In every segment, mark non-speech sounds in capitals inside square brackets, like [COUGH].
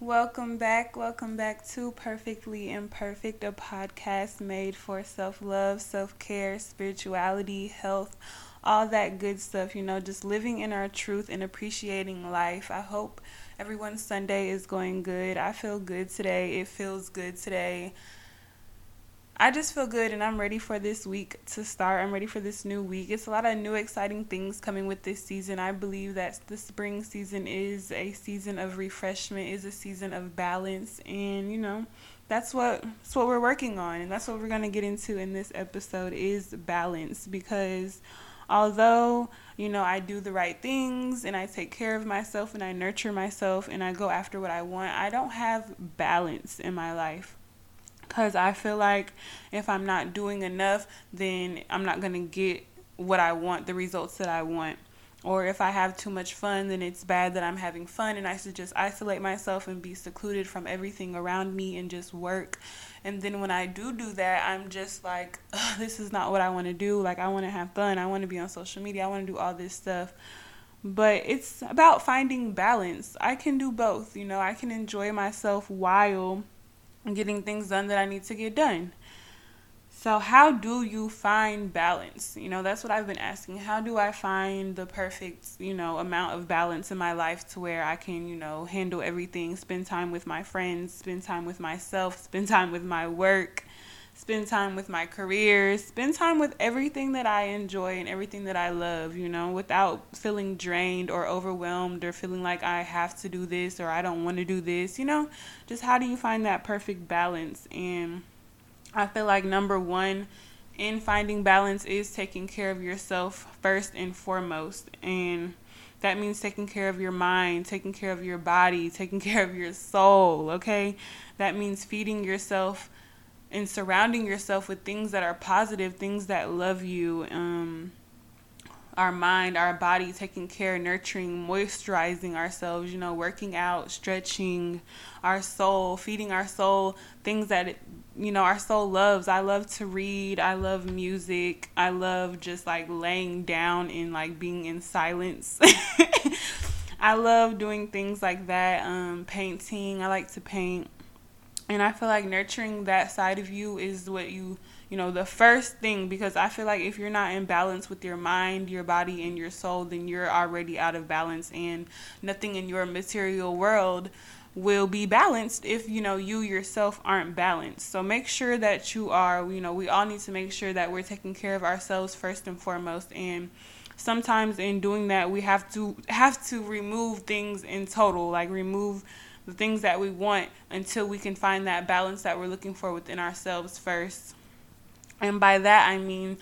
Welcome back. Welcome back to Perfectly Imperfect, a podcast made for self love, self care, spirituality, health, all that good stuff. You know, just living in our truth and appreciating life. I hope everyone's Sunday is going good. I feel good today. It feels good today. I just feel good and I'm ready for this week to start. I'm ready for this new week. It's a lot of new exciting things coming with this season. I believe that the spring season is a season of refreshment, is a season of balance and you know, that's what that's what we're working on and that's what we're going to get into in this episode is balance because although you know I do the right things and I take care of myself and I nurture myself and I go after what I want, I don't have balance in my life because I feel like if I'm not doing enough, then I'm not going to get what I want, the results that I want. Or if I have too much fun, then it's bad that I'm having fun, and I should just isolate myself and be secluded from everything around me and just work. And then when I do do that, I'm just like, [LAUGHS] this is not what I want to do. Like, I want to have fun, I want to be on social media, I want to do all this stuff. But it's about finding balance. I can do both, you know, I can enjoy myself while getting things done that I need to get done. So, how do you find balance? You know, that's what I've been asking. How do I find the perfect, you know, amount of balance in my life to where I can, you know, handle everything, spend time with my friends, spend time with myself, spend time with my work, spend time with my career, spend time with everything that I enjoy and everything that I love, you know, without feeling drained or overwhelmed or feeling like I have to do this or I don't want to do this, you know? Just how do you find that perfect balance? And I feel like number one in finding balance is taking care of yourself first and foremost. And that means taking care of your mind, taking care of your body, taking [LAUGHS] care of your soul, okay? That means feeding yourself and surrounding yourself with things that are positive, things that love you. Um, our mind, our body, taking care, nurturing, moisturizing ourselves, you know, working out, stretching our soul, feeding our soul things that, it, you know, our soul loves. I love to read. I love music. I love just like laying down and like being in silence. [LAUGHS] I love doing things like that. Um, painting. I like to paint. And I feel like nurturing that side of you is what you you know, the first thing because I feel like if you're not in balance with your mind, your body, and your soul, then you're already out of balance, and nothing in your material world will be balanced if you know you yourself aren't balanced. So make sure that you are, you know, we all need to make sure that we're taking care of ourselves first and foremost and sometimes in doing that we have to have to remove things in total, like remove the things that we want until we can find that balance that we're looking for within ourselves first. And by that, I mean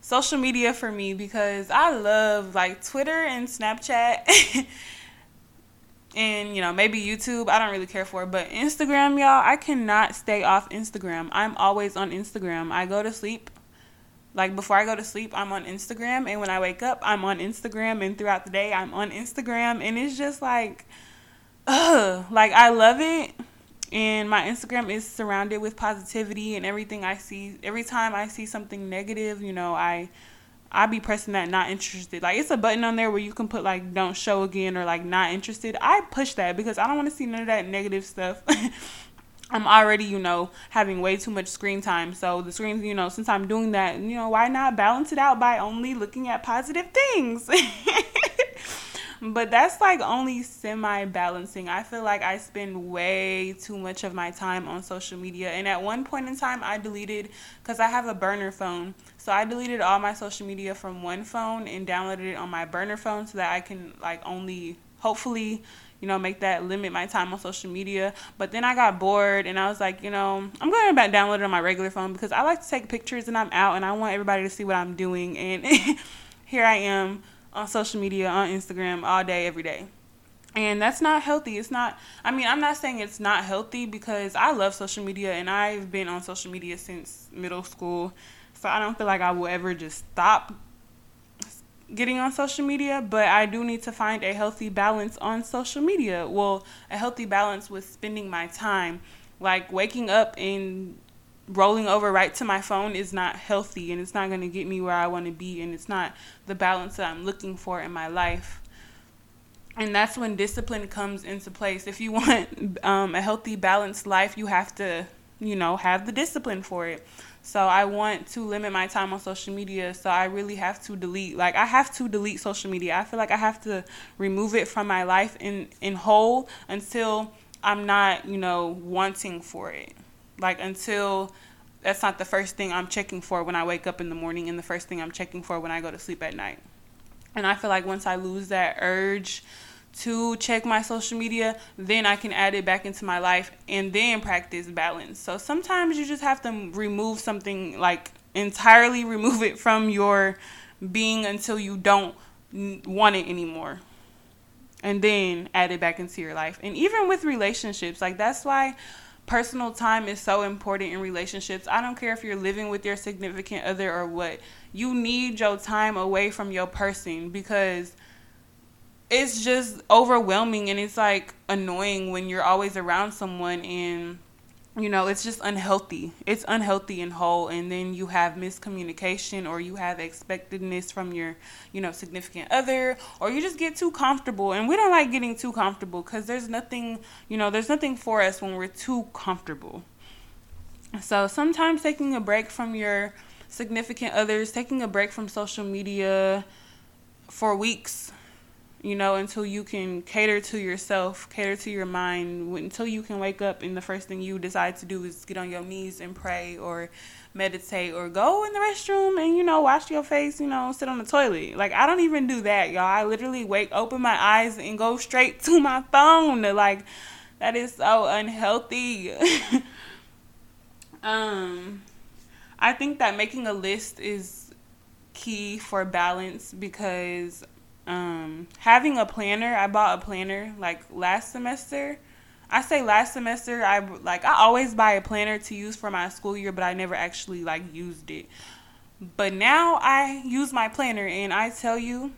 social media for me because I love like Twitter and Snapchat. [LAUGHS] and you know maybe YouTube I don't really care for but Instagram y'all I cannot stay off Instagram I'm always on Instagram I go to sleep like before I go to sleep I'm on Instagram and when I wake up I'm on Instagram and throughout the day I'm on Instagram and it's just like ugh [LAUGHS] like I love it and my Instagram is surrounded with positivity and everything I see. Every time I see something negative, you know, I I be pressing that not interested. Like it's a button on there where you can put like don't show again or like not interested. I push that because I don't want to see none of that negative stuff. [LAUGHS] I'm already, you know, having way too much screen time. So the screen, you know, since I'm doing that, you know, why not balance it out by only looking at positive things? [LAUGHS] but that's like only semi balancing. I feel like I spend way too much of my time on social media. And at one point in time, I deleted, because I have a burner phone. So I deleted all my social media from one phone and downloaded it on my burner phone so that I can like only, hopefully, you know, make that limit my time on social media. But then I got bored and I was like, you know, I'm going to download it on my regular phone because I like to take pictures and I'm out and I want everybody to see what I'm doing. And [LAUGHS] here I am on social media, on Instagram, all day, every day. And that's not healthy. It's not, I mean, I'm not saying it's not healthy because I love social media and I've been on social media since middle school. So I don't feel like I will ever just stop getting on social media, but I do need to find a healthy balance on social media. Well, a healthy balance with spending my time. Like waking up and rolling over right to my phone is not healthy and it's not going to get me where I want to be and it's not the balance that I'm looking for in my life. and that's when discipline comes into place. If you [LAUGHS] want um, a healthy, balanced life, you have to, you know, have the discipline for it. So I want to limit my time on social media. So I really have to delete. Like I have to delete social media. I feel like I have to remove it from my life in in whole until I'm not, you know, wanting for it. Like until that's not the first thing I'm checking for when I wake up in the morning and the first thing I'm checking for when I go to sleep at night. And I feel like once I lose that urge to check my social media, then I can add it back into my life and then practice balance. So sometimes you just have to remove something like entirely [LAUGHS] remove it from your being until you don't want it anymore. And then add it back into your life. And even with relationships, like that's why personal time is so important in relationships. I don't care if you're living with your significant other or what. You need your time away from your person because it's just overwhelming and it's like annoying when you're always around someone and you know it's just unhealthy. It's unhealthy and whole and then you have miscommunication or you have expectedness from your you know significant other or you just get too comfortable. And we don't like getting too comfortable because there's nothing you know there's nothing for us when we're too comfortable. So sometimes taking a break from your significant others taking a break from social media for weeks you know, until you can cater to yourself, cater to your mind, until you can wake up and the first thing you decide to do is get on your knees and pray or meditate or go in the restroom and, you know, wash your face, you know, sit on the toilet. Like, I don't even do that, y'all. I literally wake, open my eyes, and go straight to my phone. Like, that is so unhealthy. [LAUGHS] um, I think that making a list is key for balance because um, having a planner, I bought a planner like last semester. I say last semester, I like I always buy a planner to use for my school year, but I never actually like used it. But now I use my planner and I tell you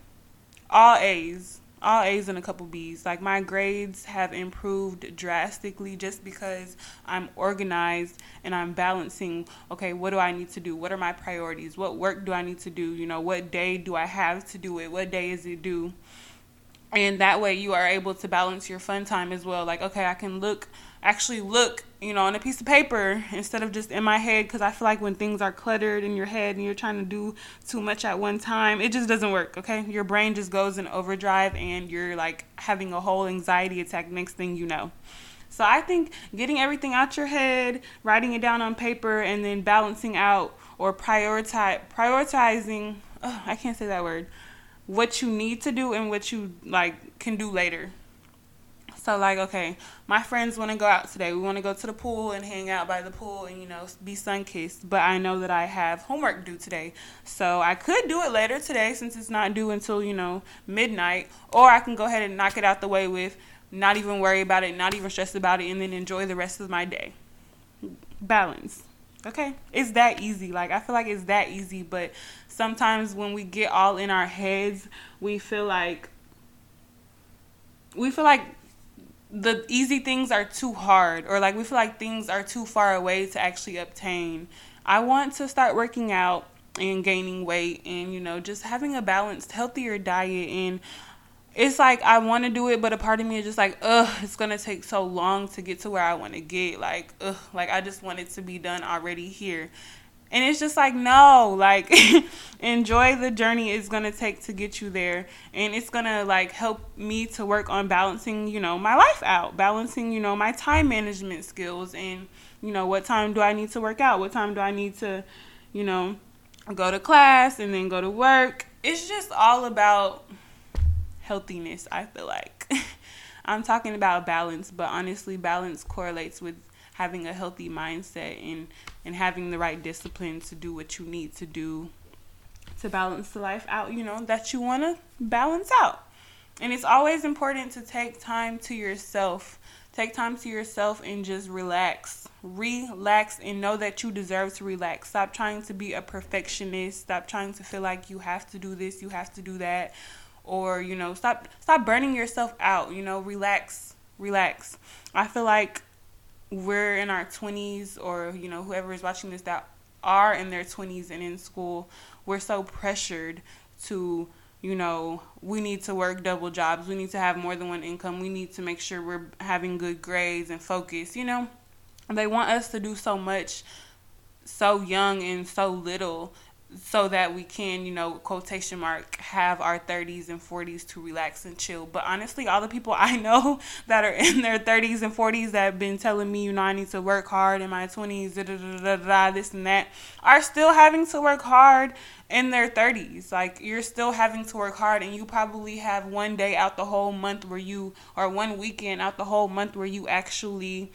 all A's all A's and a couple B's. Like my grades have improved drastically just because I'm organized and I'm balancing, okay, what do I need to do? What are my priorities? What work do I need to do? You know, what day do I have to do it? What day is it due? And that way you are able to balance your fun time as well. Like, okay, I can look actually look, you know, on a piece of paper instead of just in my head because I feel like when things are cluttered in your head and you're trying to do too much at one time, it just doesn't work, okay? Your brain just goes in overdrive and you're like having a whole anxiety attack next thing you know. So I think getting everything out your head, writing it down on paper and then balancing out or prioritize prioritizing, oh, I can't say that word. What you need to do and what you like can do later. So like, okay, my friends want to go out today. We want to go to the pool and hang out by the pool and you know be sun kissed. But I know that I have homework due today, so I could do it later today since it's not due until you know midnight. Or I can go ahead and knock it out the way with not even worry about it, not even stress about it, and then enjoy the rest of my day. Balance. Okay, it's that easy. Like I feel like it's that easy, but sometimes when we get all in our heads, we feel like we feel like the easy things are too hard or like we feel like things are too far away to actually obtain. I want to start working out and gaining weight and you know just having a balanced healthier diet. And it's like I want to do it but a part of me is just like ugh it's to take so long to get to where I want to get. Like ugh like I just want it to be done already here and it's just like, no, like [LAUGHS] enjoy the journey it's gonna take to get you there. And it's gonna like help me to work on balancing, you know, my life out, balancing, you know, my time management skills and, you know, what time do I need to work out? What time do I need to, you know, go to class and then go to work? It's just all about healthiness, I feel like. [LAUGHS] I'm talking about balance, but honestly, balance correlates with having a healthy mindset and and having the right discipline to do what you need to do to balance the life out, you know, that you want to balance out. And it's always important to take time to yourself. Take time to yourself and just relax. Relax and know that you deserve to relax. Stop trying to be a perfectionist. Stop trying to feel like you have to do this, you have to do that. Or, you know, stop stop burning yourself out, you know, relax. Relax. I feel like we're in our 20s or you know whoever is watching this that are in their 20s and in school we're so pressured to you know, we need to work double jobs. We need to have more than one income. We need to make sure we're having good grades and focus, you know. They want us to do so much so young and so little so that we can, you know, quotation mark, have our 30s and 40s to relax and chill. But honestly, all the people [LAUGHS] I know that are in their 30s and 40s that have been telling me, you know, I need to work hard in my 20s, da da da da da, this and that, are still having to work hard in their 30s. Like, you're still having to work hard, and you probably have one day out the whole month where you, or one weekend out the whole month where you actually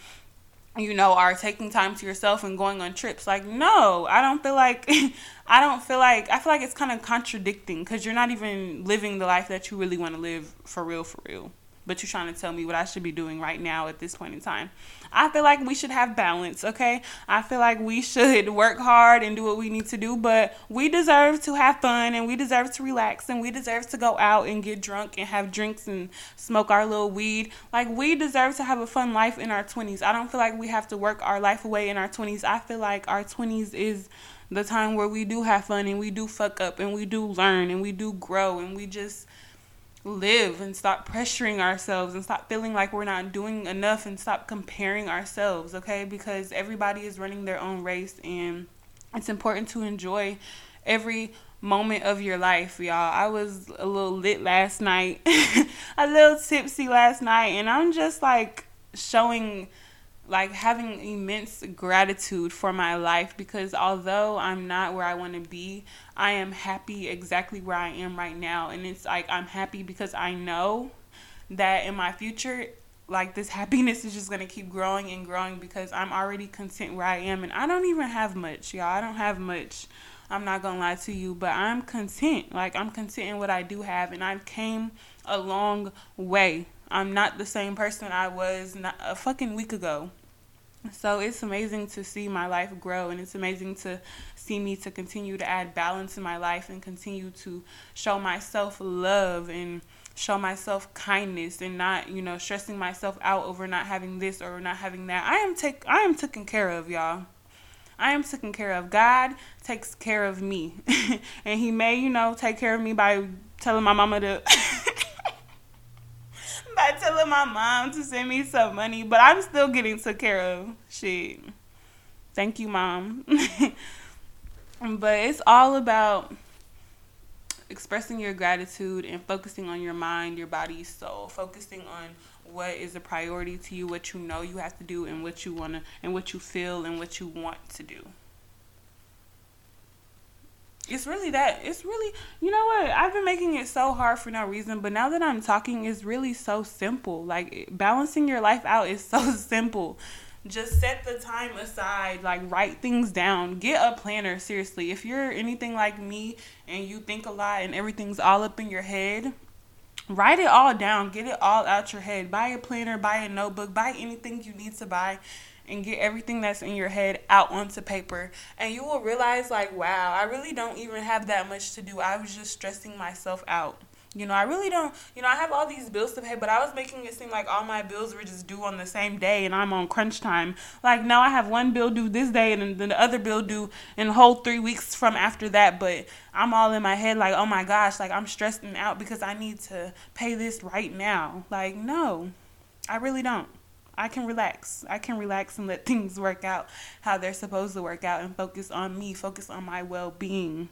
you know, are taking time to yourself and going on trips. Like, no, I don't feel like, [LAUGHS] I don't feel like, I feel like it's kind of contradicting because you're not even living the life that you really want to live for real, for real but you're trying to tell me what I should be doing right now at this point in time. I feel like we should have balance, okay? I feel like we should [LAUGHS] work hard and do what we need to do, but we deserve to have fun and we deserve to relax and we deserve to go out and get drunk and have drinks and smoke our little weed. Like, we deserve to have a fun life in our 20s. I don't feel like we have to work our life away in our 20s. I feel like our 20s is the time where we do have fun and we do fuck up and we do learn and we do grow and we just live and stop pressuring ourselves and stop feeling like we're not doing enough and stop comparing ourselves, okay? Because everybody is running their own race and it's important to enjoy every moment of your life, y'all. I was a little lit last night, [LAUGHS] a little tipsy last night, and I'm just like showing like having immense gratitude for my life because although I'm not where I want to be, I am happy exactly where I am right now. And it's like I'm happy because I know that in my future, like this [LAUGHS] happiness is just going to keep growing and growing because I'm already content where I am. And I don't even have much, y'all. I don't have much. I'm not going to lie to you, but I'm content. Like I'm content in what I do have. And I've came a long way. I'm not the same person I was not a fucking week ago. So it's amazing to see my life grow and it's amazing to see me to continue to add balance in my life and continue to show myself love and show myself kindness and not, you know, stressing myself out over not having this or not having that. I am take I am taken care of, y'all. I am taken care of. God takes care of me. [LAUGHS] and he may, you know, take care of me by telling my mama to [LAUGHS] by telling my mom to send me some money, but I'm still getting took care of. Shit. Thank you, mom. [LAUGHS] but it's all about expressing your gratitude and focusing on your mind, your body, soul, focusing on what is a priority to you, what you know you have to do, and what you want to, and what you feel, and what you want to do it's really that. It's really you know what? I've been making it so hard for no reason but now that i'm talking it's really so simple. Like balancing your life out is so [LAUGHS] simple. Just set the time aside like write things down. Get a planner seriously. If you're anything like me and you think a lot and everything's all up in your head write it all down. Get it all out your head. Buy a planner buy a notebook buy anything you need to buy and get everything that's in your head out onto paper and you will realize like wow i really don't even have that much to do i was just stressing myself out you know, I really don't, you know, I have all these bills to pay, but I was making it seem like all my bills were just due on the same day and I'm on crunch time. Like, now I have one bill due this day and then the other bill due in the whole three weeks from after that. But I'm all in my head like, oh my gosh, like I'm stressing out because I need to pay this right now. Like, no, I really don't. I can relax. I can relax and let [LAUGHS] things work out how they're supposed to work out and focus on me, focus on my well-being.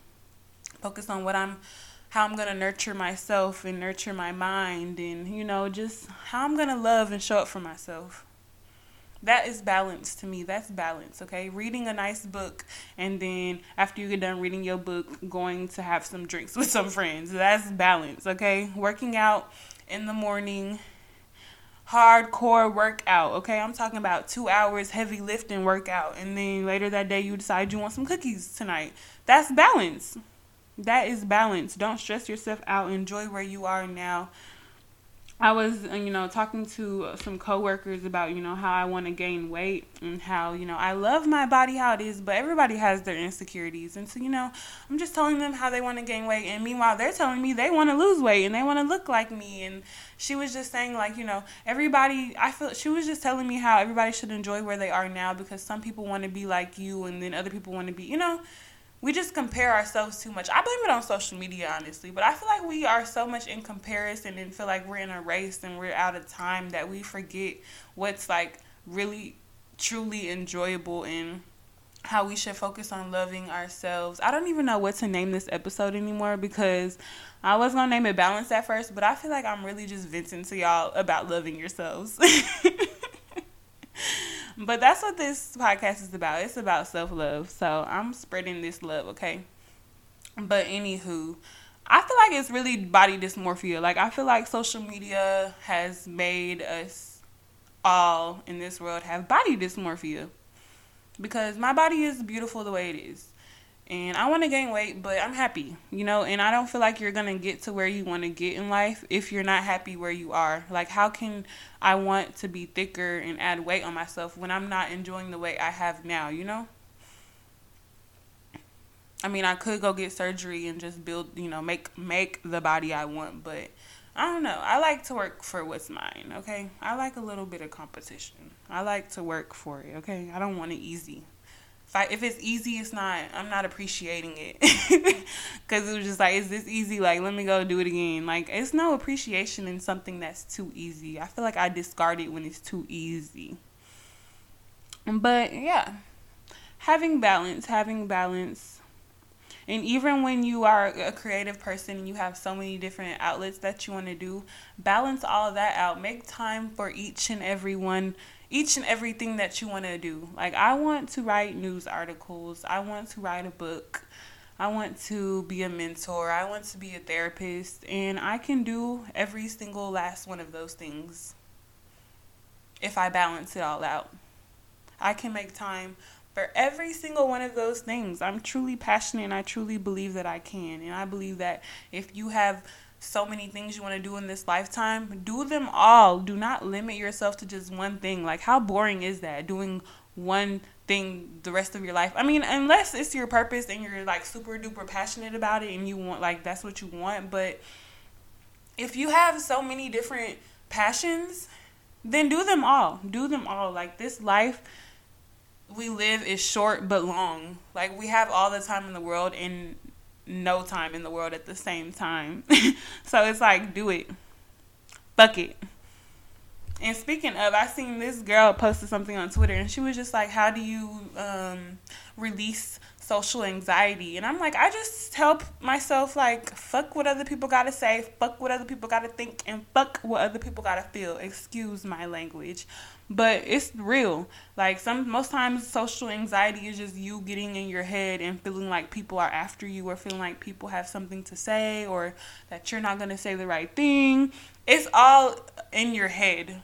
Focus on what I'm how I'm going to nurture myself and nurture my mind and you know just how I'm going to love and show up for myself. That is balance to me. That's balance, okay? Reading a nice book and then after you get done reading your book, going to have some drinks [LAUGHS] with some friends. That's balance, okay? Working out in the morning hardcore workout. Okay, I'm talking about two hours heavy lifting workout, and then later that day you decide you want some cookies tonight. That's balance. That is balance. Don't stress yourself out. Enjoy where you are now. I was, uh, you know, talking to some coworkers about, you know, how I want to gain weight and how, you know, I love my body how it is, but everybody has their insecurities. And so, you know, I'm just telling them how they want to gain weight. And meanwhile, they're telling me they want to lose weight and they want to look like me. And she was just saying, like, you know, everybody, I feel, she was just telling me how everybody should enjoy where they are now because some people want to be like you and then other people want to be, you know, we just compare ourselves too much. I blame it on social media, honestly, but I feel like we are so much in comparison and feel like we're in a race and we're out of time that we forget what's like really truly enjoyable and how we should focus on loving ourselves. I don't even know what to name this episode anymore because I was gonna name it balance at first, but I feel like I'm really just venting to y'all about loving yourselves. [LAUGHS] but that's what this podcast is about. It's about self love. So I'm spreading this love, okay? But anywho, I feel like it's really body dysmorphia. Like I feel like social media has made us all in this world have body dysmorphia. Because my body is beautiful the way it is and I want to gain weight, but I'm happy, you know, and I don't feel like you're going to get to where you want to get in life if you're not happy where you are. Like, how can I want to be thicker and add weight on myself when I'm not enjoying the weight I have now, you know? I mean, I could go get surgery and just build, you know, make make the body I want, but I don't know. I like to work for what's mine, okay? I like a little bit of competition. I like to work for it, okay? I don't want it easy if I, if it's easy, it's not. I'm not appreciating it [LAUGHS] because it was just like, is this easy? Like, let me go do it again. Like, it's no appreciation in something that's too easy. I feel like I discard it when it's too easy. But yeah, having balance, having balance. And even when you are a creative person and you have so many different outlets that you want to do, balance all that out. Make time for each and every one each and everything that you want to do. Like I want to write news articles. I want to write a book. I want to be a mentor. I want to be a therapist and I can do every single last one of those things if I balance it all out. I can make time for every single one of those things. I'm truly passionate and I truly believe that I can. And I believe that if you have so many things you want to do in this lifetime, do them all. Do not limit yourself to just one thing. Like, how boring is that? Doing one thing the rest of your life. I mean, unless it's your purpose and you're like super duper passionate about it and you want, like, that's what you want. But if you have so many different passions, then do them all. Do them all. Like, this life we live is short but long. Like, we have all the time in the world, and no time in the world at the same time. [LAUGHS] so it's like, do it. Fuck it. And speaking of, I seen this girl posted something on Twitter and she was just like, How do you um, release social anxiety. And I'm like, I just help myself like fuck what other people gotta say, fuck what other people gotta think, and fuck what other people gotta feel. Excuse my language. But it's real. Like some most times social anxiety is just you getting in your head and feeling like people are after you or feeling like people have something to say or that you're not gonna say the right thing. It's all in your head.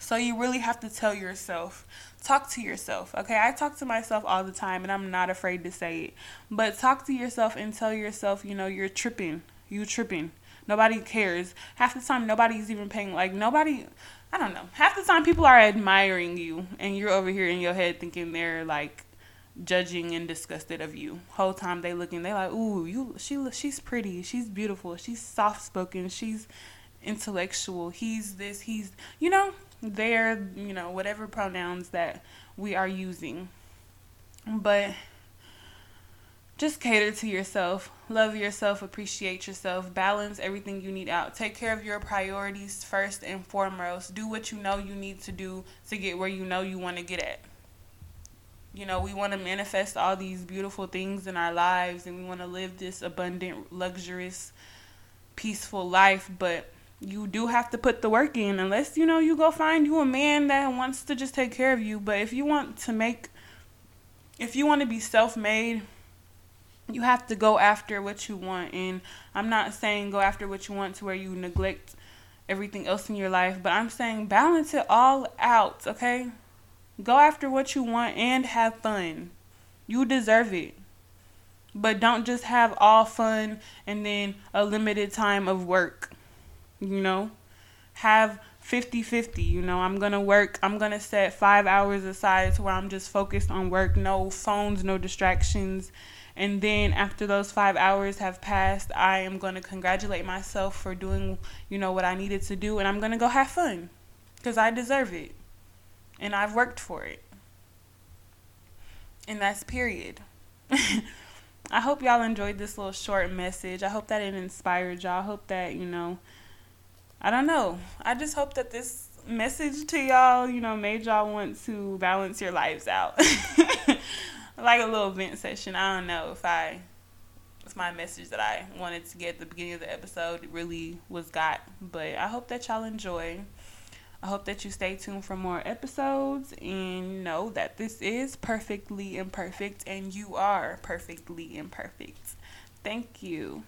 So you really have to tell yourself talk to yourself. Okay, I talk to myself all the time and I'm not afraid to say it. But talk to yourself and tell yourself, you know, you're tripping. You tripping. Nobody cares. Half the time nobody's even paying like nobody I don't know. Half the time people are admiring you and you're over here in your head thinking they're like judging and disgusted of you. Whole time they looking, they like, "Ooh, you she she's pretty. She's beautiful. She's soft-spoken. She's intellectual. He's this, he's, you know, their, you know, whatever pronouns that we are using. But just cater to yourself, love yourself, appreciate yourself, balance everything you need out. Take care of your priorities first and foremost. Do what you know you need to do to get where you know you want to get at. You know, we want to manifest all these beautiful things in our lives and we want to live this abundant, luxurious, peaceful life, but you do have to put the work in unless you know you go find you a man that wants to just take care of you. But if you want to make if you want to be self-made you have to go after what you want. And i'm not saying go after what you want to where you neglect everything else in your life but i'm saying balance it all out okay? Go after what you want and have fun. You deserve it. But don't just have all fun and then a limited time of work you know? Have 50 50 you know? I'm gonna work i'm gonna set five hours aside to where i'm just focused on work no phones no distractions. And then after those five hours have passed i am to congratulate myself for doing you know what i needed to do and i'm to go have fun because i deserve it. And i've worked for it. And that's period. [LAUGHS] I hope y'all enjoyed this little short message. I hope that it inspired y'all. I hope that, you know, I don't know. I just hope that this message to y'all, you know, made y'all want to balance your lives out. [LAUGHS] like a little vent session. I don't know if I if my message that I wanted to get at the beginning of the episode really was got, but I hope that y'all enjoy. I hope that you stay tuned for more episodes and know that this is perfectly imperfect and you are perfectly imperfect. Thank you.